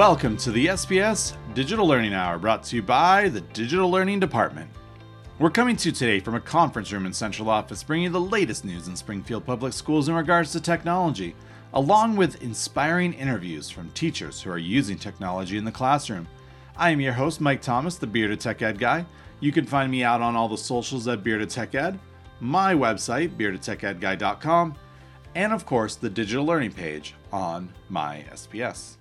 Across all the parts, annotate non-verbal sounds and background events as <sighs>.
Welcome to the SPS Digital Learning Hour brought to you by the Digital Learning Department. We're coming to you today from a conference room in Central Office, bringing you the latest news in Springfield Public Schools in regards to technology, along with inspiring interviews from teachers who are using technology in the classroom. I am your host, Mike Thomas, the Bearded Tech Ed guy. You can find me out on all the socials at Bearded Tech Ed, my website, beardedtechedguy.com, and of course, the digital learning page on my SPS.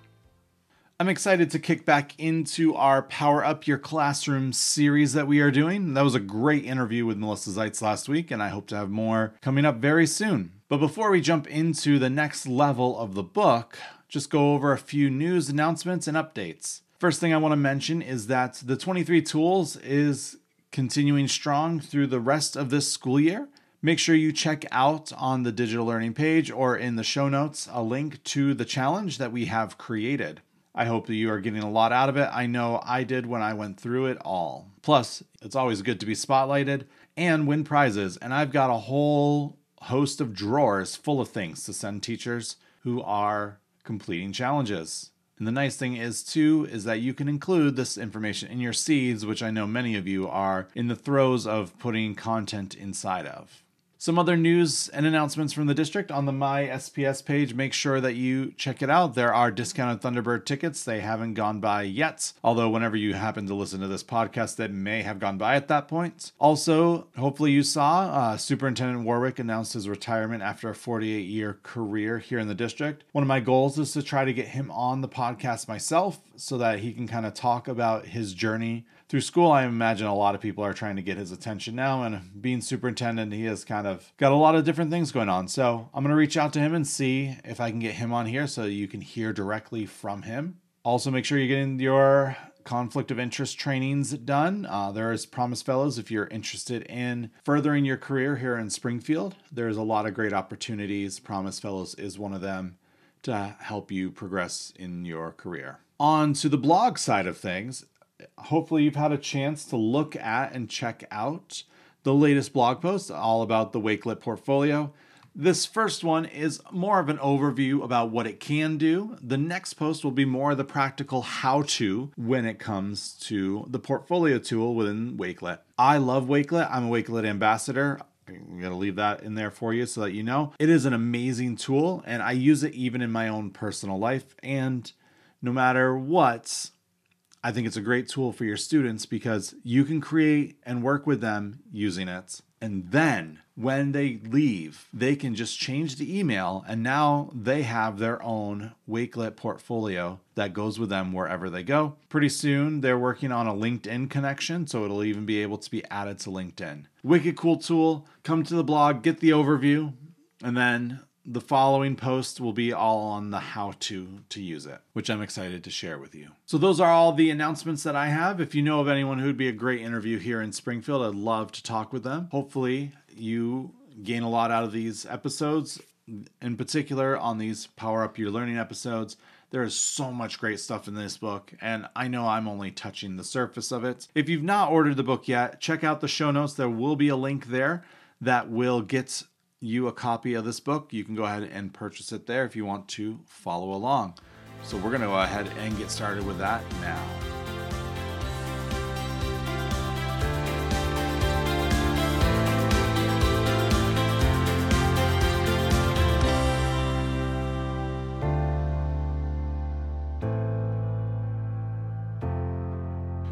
I'm excited to kick back into our Power Up Your Classroom series that we are doing. That was a great interview with Melissa Zeitz last week, and I hope to have more coming up very soon. But before we jump into the next level of the book, just go over a few news announcements and updates. First thing I want to mention is that the 23 Tools is continuing strong through the rest of this school year. Make sure you check out on the digital learning page or in the show notes a link to the challenge that we have created. I hope that you are getting a lot out of it. I know I did when I went through it all. Plus, it's always good to be spotlighted and win prizes. And I've got a whole host of drawers full of things to send teachers who are completing challenges. And the nice thing is, too, is that you can include this information in your seeds, which I know many of you are in the throes of putting content inside of. Some other news and announcements from the district on the My SPS page. Make sure that you check it out. There are discounted Thunderbird tickets. They haven't gone by yet, although, whenever you happen to listen to this podcast, they may have gone by at that point. Also, hopefully, you saw uh, Superintendent Warwick announced his retirement after a 48 year career here in the district. One of my goals is to try to get him on the podcast myself so that he can kind of talk about his journey through school, I imagine a lot of people are trying to get his attention now. And being superintendent, he has kind of got a lot of different things going on. So I'm going to reach out to him and see if I can get him on here so you can hear directly from him. Also, make sure you're getting your conflict of interest trainings done. Uh, there is Promise Fellows if you're interested in furthering your career here in Springfield. There's a lot of great opportunities. Promise Fellows is one of them to help you progress in your career. On to the blog side of things, hopefully you've had a chance to look at and check out the latest blog post all about the Wakelet portfolio. This first one is more of an overview about what it can do. The next post will be more of the practical how to when it comes to the portfolio tool within Wakelet. I love Wakelet. I'm a Wakelet ambassador. I'm going to leave that in there for you so that you know. It is an amazing tool and I use it even in my own personal life. And no matter what, I think it's a great tool for your students because you can create and work with them using it. And then when they leave, they can just change the email and now they have their own Wakelet portfolio that goes with them wherever they go. Pretty soon, they're working on a LinkedIn connection, so it'll even be able to be added to LinkedIn. Wicked cool tool. Come to the blog, get the overview, and then the following post will be all on the how to to use it, which I'm excited to share with you. So those are all the announcements that I have. If you know of anyone who'd be a great interview here in Springfield, I'd love to talk with them. Hopefully, you gain a lot out of these episodes, in particular on these Power Up Your Learning episodes. There is so much great stuff in this book, and I know I'm only touching the surface of it. If you've not ordered the book yet, check out the show notes. There will be a link there that will get you a copy of this book, you can go ahead and purchase it there if you want to follow along. So we're going to go ahead and get started with that now.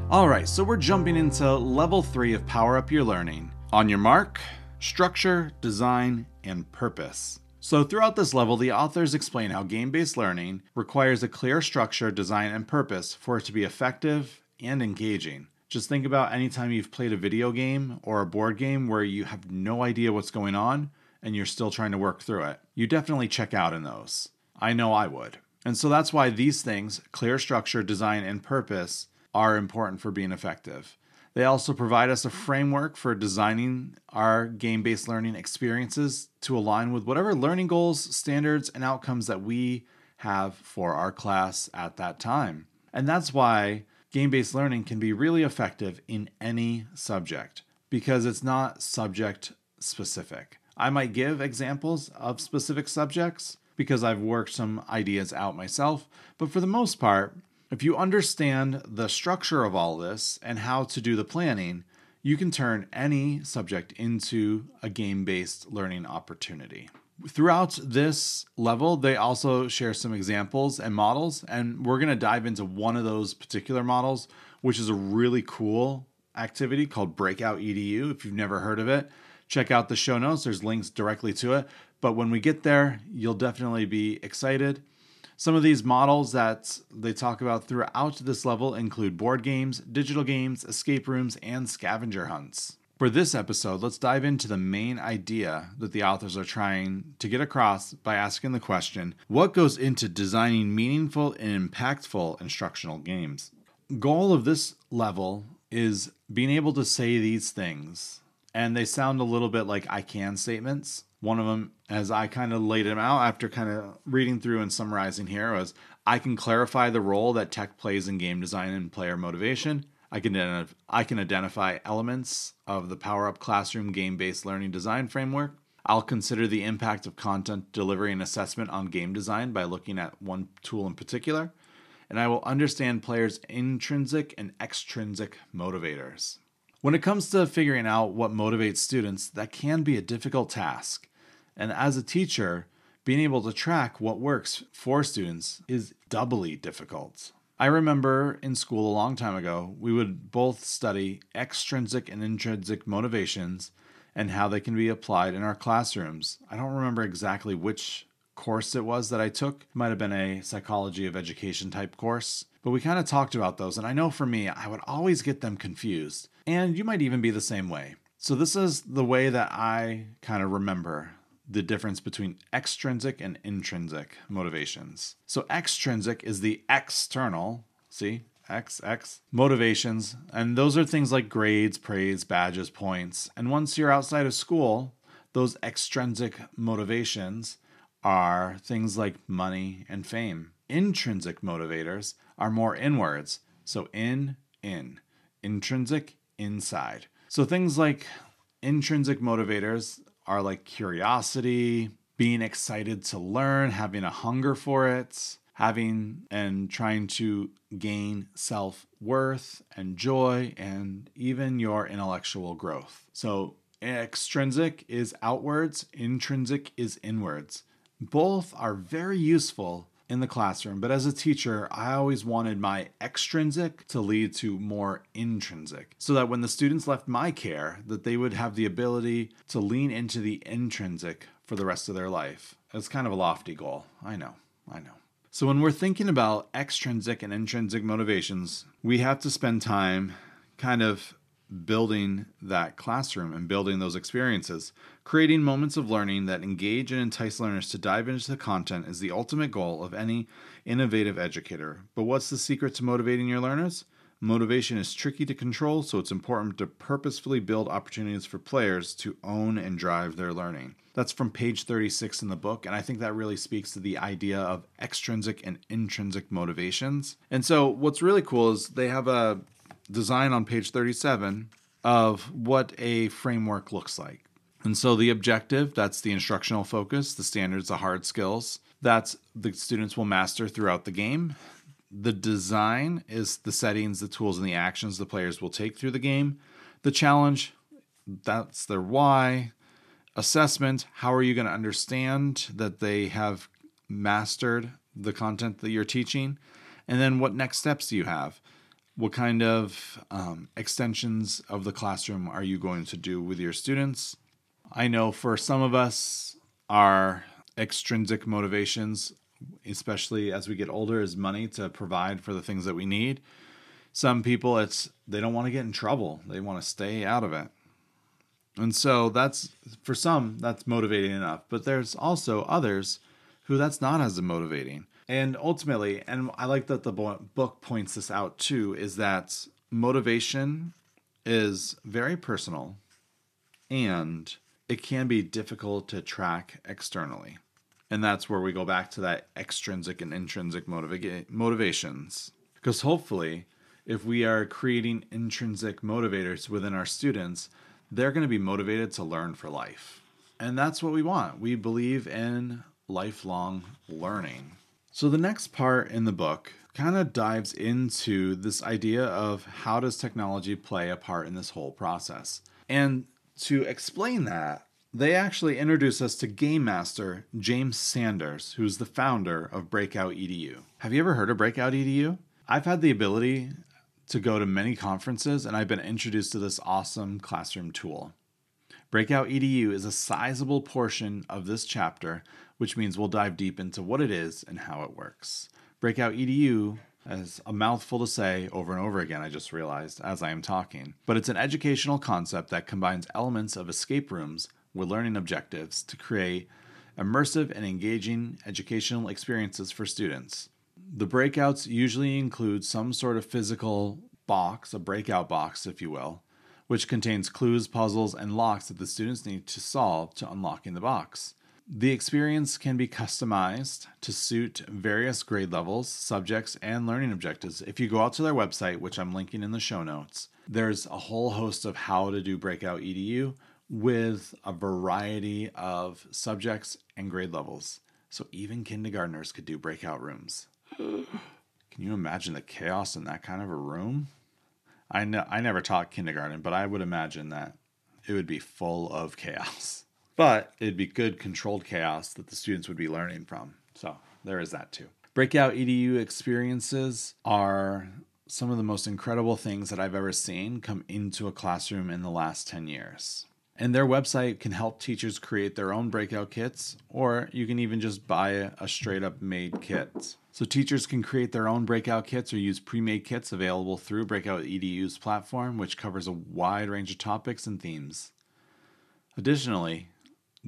All right, so we're jumping into level three of Power Up Your Learning. On your mark, structure, design, and purpose. So, throughout this level, the authors explain how game based learning requires a clear structure, design, and purpose for it to be effective and engaging. Just think about any time you've played a video game or a board game where you have no idea what's going on and you're still trying to work through it. You definitely check out in those. I know I would. And so that's why these things clear structure, design, and purpose are important for being effective. They also provide us a framework for designing our game based learning experiences to align with whatever learning goals, standards, and outcomes that we have for our class at that time. And that's why game based learning can be really effective in any subject because it's not subject specific. I might give examples of specific subjects, because I've worked some ideas out myself. But for the most part, if you understand the structure of all this and how to do the planning, you can turn any subject into a game based learning opportunity. Throughout this level, they also share some examples and models, and we're going to dive into one of those particular models, which is a really cool activity called Breakout EDU. If you've never heard of it, check out the show notes. There's links directly to it. But when we get there, you'll definitely be excited. Some of these models that they talk about throughout this level include board games, digital games, escape rooms, and scavenger hunts. For this episode, let's dive into the main idea that the authors are trying to get across by asking the question what goes into designing meaningful and impactful instructional games? Goal of this level is being able to say these things, and they sound a little bit like I can statements. One of them, as I kind of laid them out after kind of reading through and summarizing here, was I can clarify the role that tech plays in game design and player motivation. I can, I can identify elements of the Power Up Classroom game based learning design framework. I'll consider the impact of content delivery and assessment on game design by looking at one tool in particular. And I will understand players' intrinsic and extrinsic motivators. When it comes to figuring out what motivates students, that can be a difficult task. And as a teacher, being able to track what works for students is doubly difficult. I remember in school a long time ago, we would both study extrinsic and intrinsic motivations and how they can be applied in our classrooms. I don't remember exactly which course it was that I took. It might have been a psychology of education type course, but we kind of talked about those. And I know for me, I would always get them confused. And you might even be the same way. So, this is the way that I kind of remember the difference between extrinsic and intrinsic motivations. So, extrinsic is the external, see, X, X, motivations. And those are things like grades, praise, badges, points. And once you're outside of school, those extrinsic motivations are things like money and fame. Intrinsic motivators are more inwards. So, in, in. Intrinsic, inside. So, things like intrinsic motivators are like curiosity, being excited to learn, having a hunger for it, having and trying to gain self worth and joy, and even your intellectual growth. So, extrinsic is outwards, intrinsic is inwards. Both are very useful in the classroom, but as a teacher, I always wanted my extrinsic to lead to more intrinsic so that when the students left my care that they would have the ability to lean into the intrinsic for the rest of their life. It's kind of a lofty goal. I know. I know. So when we're thinking about extrinsic and intrinsic motivations, we have to spend time kind of building that classroom and building those experiences. Creating moments of learning that engage and entice learners to dive into the content is the ultimate goal of any innovative educator. But what's the secret to motivating your learners? Motivation is tricky to control, so it's important to purposefully build opportunities for players to own and drive their learning. That's from page 36 in the book, and I think that really speaks to the idea of extrinsic and intrinsic motivations. And so, what's really cool is they have a design on page 37 of what a framework looks like. And so the objective, that's the instructional focus, the standards, the hard skills, that's the students will master throughout the game. The design is the settings, the tools, and the actions the players will take through the game. The challenge, that's their why. Assessment, how are you going to understand that they have mastered the content that you're teaching? And then what next steps do you have? What kind of um, extensions of the classroom are you going to do with your students? I know for some of us, our extrinsic motivations, especially as we get older, is money to provide for the things that we need. Some people, it's they don't want to get in trouble; they want to stay out of it. And so that's for some that's motivating enough, but there's also others who that's not as motivating. And ultimately, and I like that the book points this out too, is that motivation is very personal and it can be difficult to track externally. And that's where we go back to that extrinsic and intrinsic motiva- motivations. Because hopefully, if we are creating intrinsic motivators within our students, they're going to be motivated to learn for life. And that's what we want. We believe in lifelong learning. So the next part in the book kind of dives into this idea of how does technology play a part in this whole process. And to explain that, they actually introduce us to game master James Sanders, who's the founder of Breakout EDU. Have you ever heard of Breakout EDU? I've had the ability to go to many conferences and I've been introduced to this awesome classroom tool. Breakout EDU is a sizable portion of this chapter, which means we'll dive deep into what it is and how it works. Breakout EDU is a mouthful to say over and over again, I just realized as I am talking. But it's an educational concept that combines elements of escape rooms with learning objectives to create immersive and engaging educational experiences for students. The breakouts usually include some sort of physical box, a breakout box, if you will, which contains clues, puzzles, and locks that the students need to solve to unlocking the box. The experience can be customized to suit various grade levels, subjects, and learning objectives. If you go out to their website, which I'm linking in the show notes, there's a whole host of how to do Breakout EDU with a variety of subjects and grade levels. So even kindergartners could do breakout rooms. <sighs> Can you imagine the chaos in that kind of a room? I know I never taught kindergarten, but I would imagine that it would be full of chaos. But it'd be good controlled chaos that the students would be learning from. So there is that too. Breakout EDU experiences are some of the most incredible things that I've ever seen come into a classroom in the last 10 years. And their website can help teachers create their own breakout kits, or you can even just buy a straight up made kit. So teachers can create their own breakout kits or use pre made kits available through Breakout EDU's platform, which covers a wide range of topics and themes. Additionally,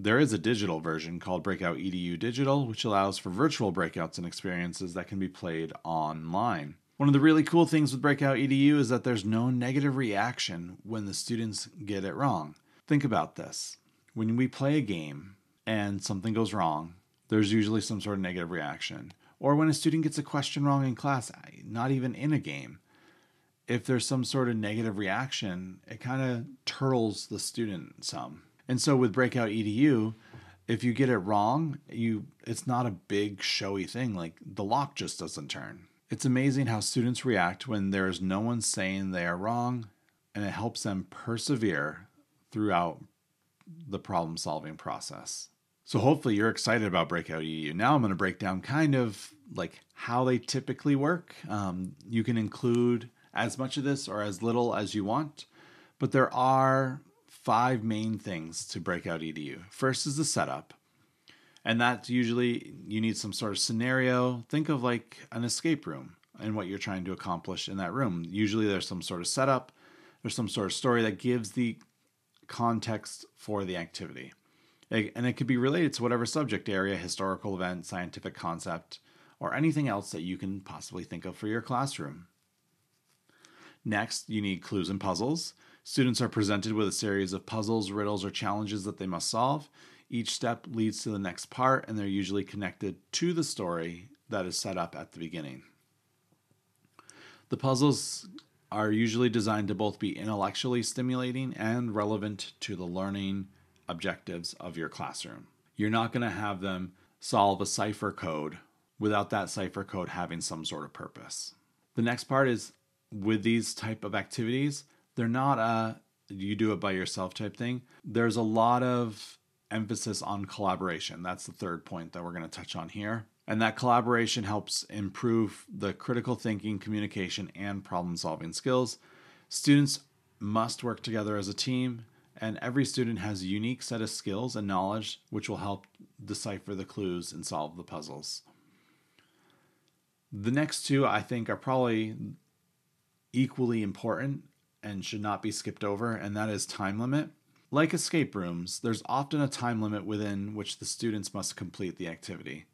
there is a digital version called Breakout EDU Digital, which allows for virtual breakouts and experiences that can be played online. One of the really cool things with Breakout EDU is that there's no negative reaction when the students get it wrong. Think about this. When we play a game and something goes wrong, there's usually some sort of negative reaction. Or when a student gets a question wrong in class, not even in a game, if there's some sort of negative reaction, it kind of turtles the student some. And so with Breakout EDU, if you get it wrong, you it's not a big showy thing like the lock just doesn't turn. It's amazing how students react when there is no one saying they are wrong and it helps them persevere throughout the problem solving process. So hopefully you're excited about Breakout EDU. Now I'm going to break down kind of like how they typically work. Um, you can include as much of this or as little as you want, but there are five main things to Breakout EDU. First is the setup, and that's usually you need some sort of scenario. Think of like an escape room and what you're trying to accomplish in that room. Usually there's some sort of setup, there's some sort of story that gives the context for the activity. And it could be related to whatever subject area, historical event, scientific concept, or anything else that you can possibly think of for your classroom. Next, you need clues and puzzles. Students are presented with a series of puzzles, riddles, or challenges that they must solve. Each step leads to the next part, and they're usually connected to the story that is set up at the beginning. The puzzles are usually designed to both be intellectually stimulating and relevant to the learning objectives of your classroom. You're not going to have them solve a cipher code without that cipher code having some sort of purpose. The next part is with these type of activities, they're not a you do it by yourself type thing. There's a lot of emphasis on collaboration. That's the third point that we're going to touch on here. And that collaboration helps improve the critical thinking, communication, and problem solving skills. Students must work together as a team, and every student has a unique set of skills and knowledge which will help decipher the clues and solve the puzzles. The next two, I think, are probably equally important and should not be skipped over, and that is time limit. Like escape rooms, there's often a time limit within which the students must complete the activity.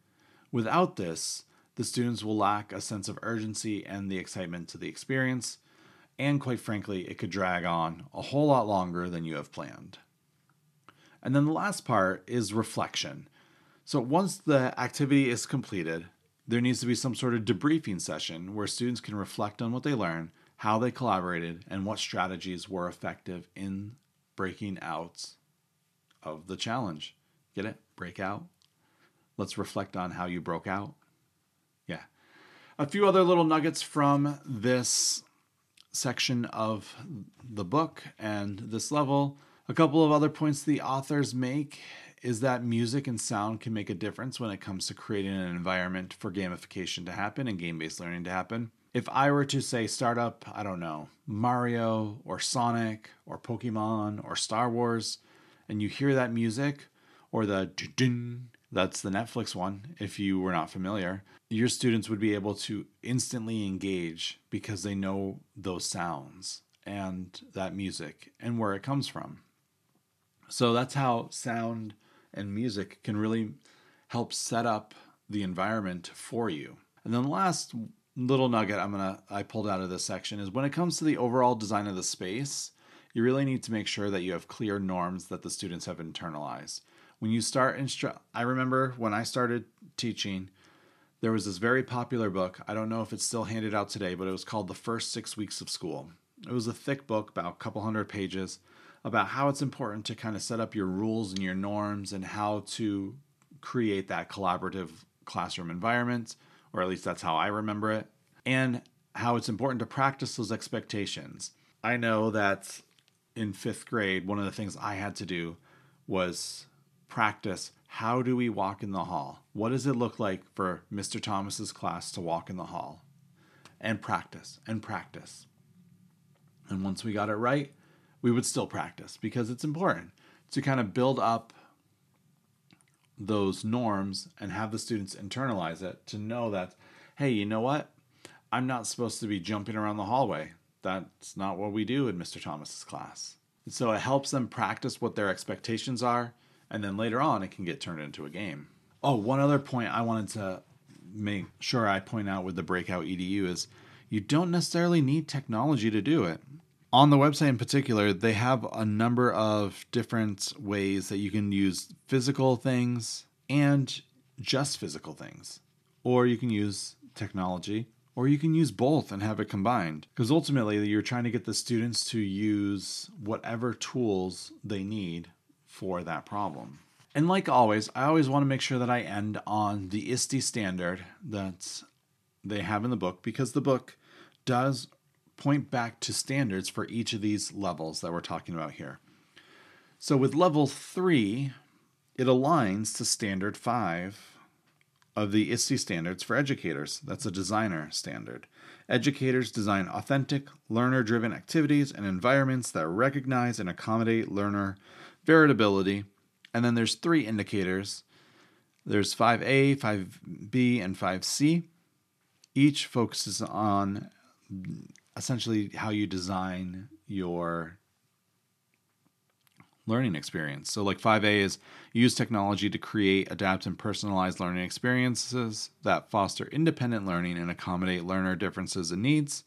Without this, the students will lack a sense of urgency and the excitement to the experience, and quite frankly, it could drag on a whole lot longer than you have planned. And then the last part is reflection. So once the activity is completed, there needs to be some sort of debriefing session where students can reflect on what they learned, how they collaborated, and what strategies were effective in breaking out of the challenge. Get it? Break out let's reflect on how you broke out. Yeah. A few other little nuggets from this section of the book and this level. A couple of other points the authors make is that music and sound can make a difference when it comes to creating an environment for gamification to happen and game based learning to happen. If I were to say start up, I don't know, Mario or Sonic or Pokemon or Star Wars, and you hear that music or the that's the Netflix one, if you were not familiar, your students would be able to instantly engage because they know those sounds and that music and where it comes from. So that's how sound and music can really help set up the environment for you. And then the last little nugget I'm gonna I pulled out of this section is when it comes to the overall design of the space, you really need to make sure that you have clear norms that the students have internalized when you start instru- I remember when I started teaching, there was this very popular book. I don't know if it's still handed out today, but it was called The First Six Weeks of School. It was a thick book, about a couple hundred pages, about how it's important to kind of set up your rules and your norms and how to create that collaborative classroom environment, or at least that's how I remember it, and how it's important to practice those expectations. I know that in fifth grade, one of the things I had to do was practice how do we walk in the hall? What does it look like for Mr. Thomas's class to walk in the hall? And practice and practice. And once we got it right, we would still practice because it's important to kind of build up those norms and have the students internalize it to know that, hey, you know what? I'm not supposed to be jumping around the hallway. That's not what we do in Mr. Thomas's class. And so it helps them practice what their expectations are and then later on it can get turned into a game. Oh, one other point I wanted to make sure I point out with the Breakout EDU is you don't necessarily need technology to do it. On the website in particular, they have a number of different ways that you can use physical things and just physical things. Or you can use technology, or you can use both and have it combined. Because ultimately, you're trying to get the students to use whatever tools they need for that problem. And like always, I always want to make sure that I end on the ISTE standard that they have in the book because the book does point back to standards for each of these levels that we're talking about here. So with level 3, it aligns to standard 5 of the ISTE standards for educators. That's a designer standard. Educators design authentic, learner driven activities and environments that recognize and accommodate learner variability, and then there's three indicators. There's 5A, 5B, and 5C. Each focuses on essentially how you design your learning experience. So, like 5A is use technology to create, adapt, and personalize learning experiences that foster independent learning and accommodate learner differences and needs.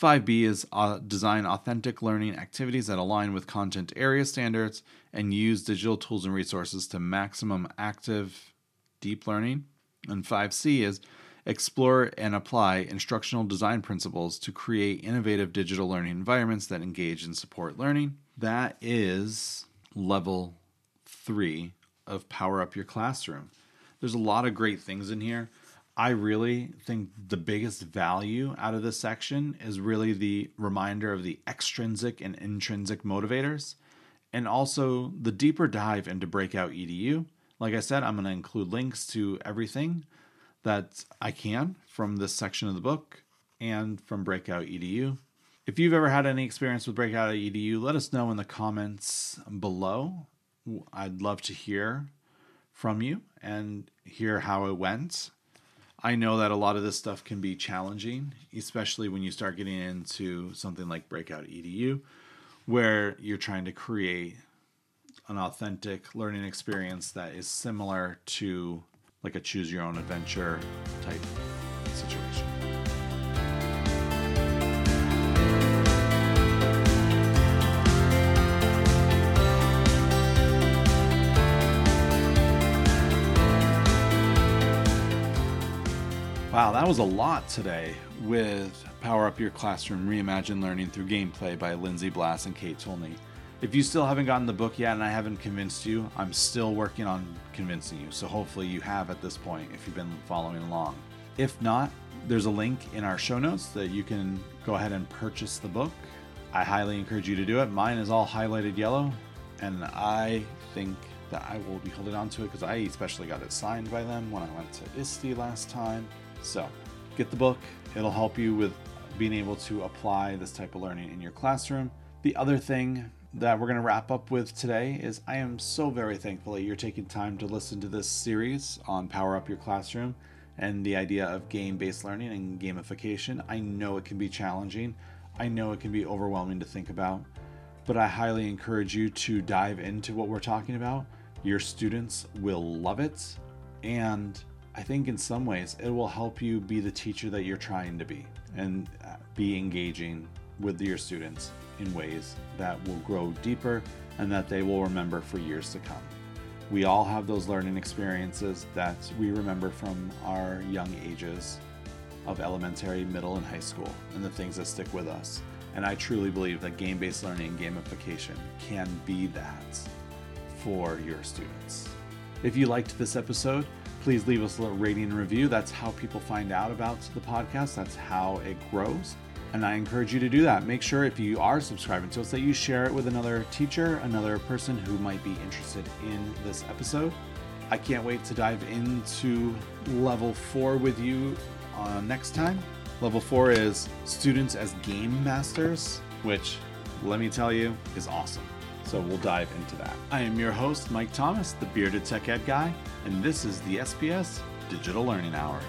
5B is uh, design authentic learning activities that align with content area standards and use digital tools and resources to maximum active deep learning. And 5C is explore and apply instructional design principles to create innovative digital learning environments that engage and support learning. That is level three of Power Up Your Classroom. There's a lot of great things in here. I really think the biggest value out of this section is really the reminder of the extrinsic and intrinsic motivators, and also the deeper dive into Breakout EDU. Like I said, I'm going to include links to everything that I can from this section of the book and from Breakout EDU. If you've ever had any experience with Breakout EDU, let us know in the comments below. I'd love to hear from you and hear how it went. I know that a lot of this stuff can be challenging, especially when you start getting into something like Breakout EDU, where you're trying to create an authentic learning experience that is similar to like a choose your own adventure type situation. Wow, that was a lot today with Power Up Your Classroom Reimagine Learning Through Gameplay by Lindsay Blass and Cate Tolnai. If you still haven't gotten the book yet and I haven't convinced you, I'm still working on convincing you. So hopefully you have at this point if you've been following along. If not, there's a link in our show notes that you can go ahead and purchase the book. I highly encourage you to do it. Mine is all highlighted yellow, and I think that I will be holding on to it because I especially got it signed by them when I went to ISTE last time. So get the book, it'll help you with being able to apply this type of learning in your classroom. The other thing that we're going to wrap up with today is I am so very thankful that you're taking time to listen to this series on Power Up Your Classroom and the idea of game based learning and gamification. I know it can be challenging, I know it can be overwhelming to think about, but I highly encourage you to dive into what we're talking about. Your students will love it, and I think in some ways it will help you be the teacher that you're trying to be and uh, be engaging with your students in ways that will grow deeper and that they will remember for years to come. We all have those learning experiences that we remember from our young ages of elementary, middle, and high school, and the things that stick with us. And I truly believe that game based learning and gamification can be that for your students. If you liked this episode, please leave us a rating and review. That's how people find out about the podcast, that's how it grows. And I encourage you to do that. Make sure if you are subscribing to us that you share it with another teacher, another person who might be interested in this episode. I can't wait to dive into level four with you uh, next time. Level four is students as game masters, which let me tell you is awesome. So we'll dive into that. I am your host, Mike Thomas, the bearded tech ed guy, and this is the SPS Digital Learning Hour.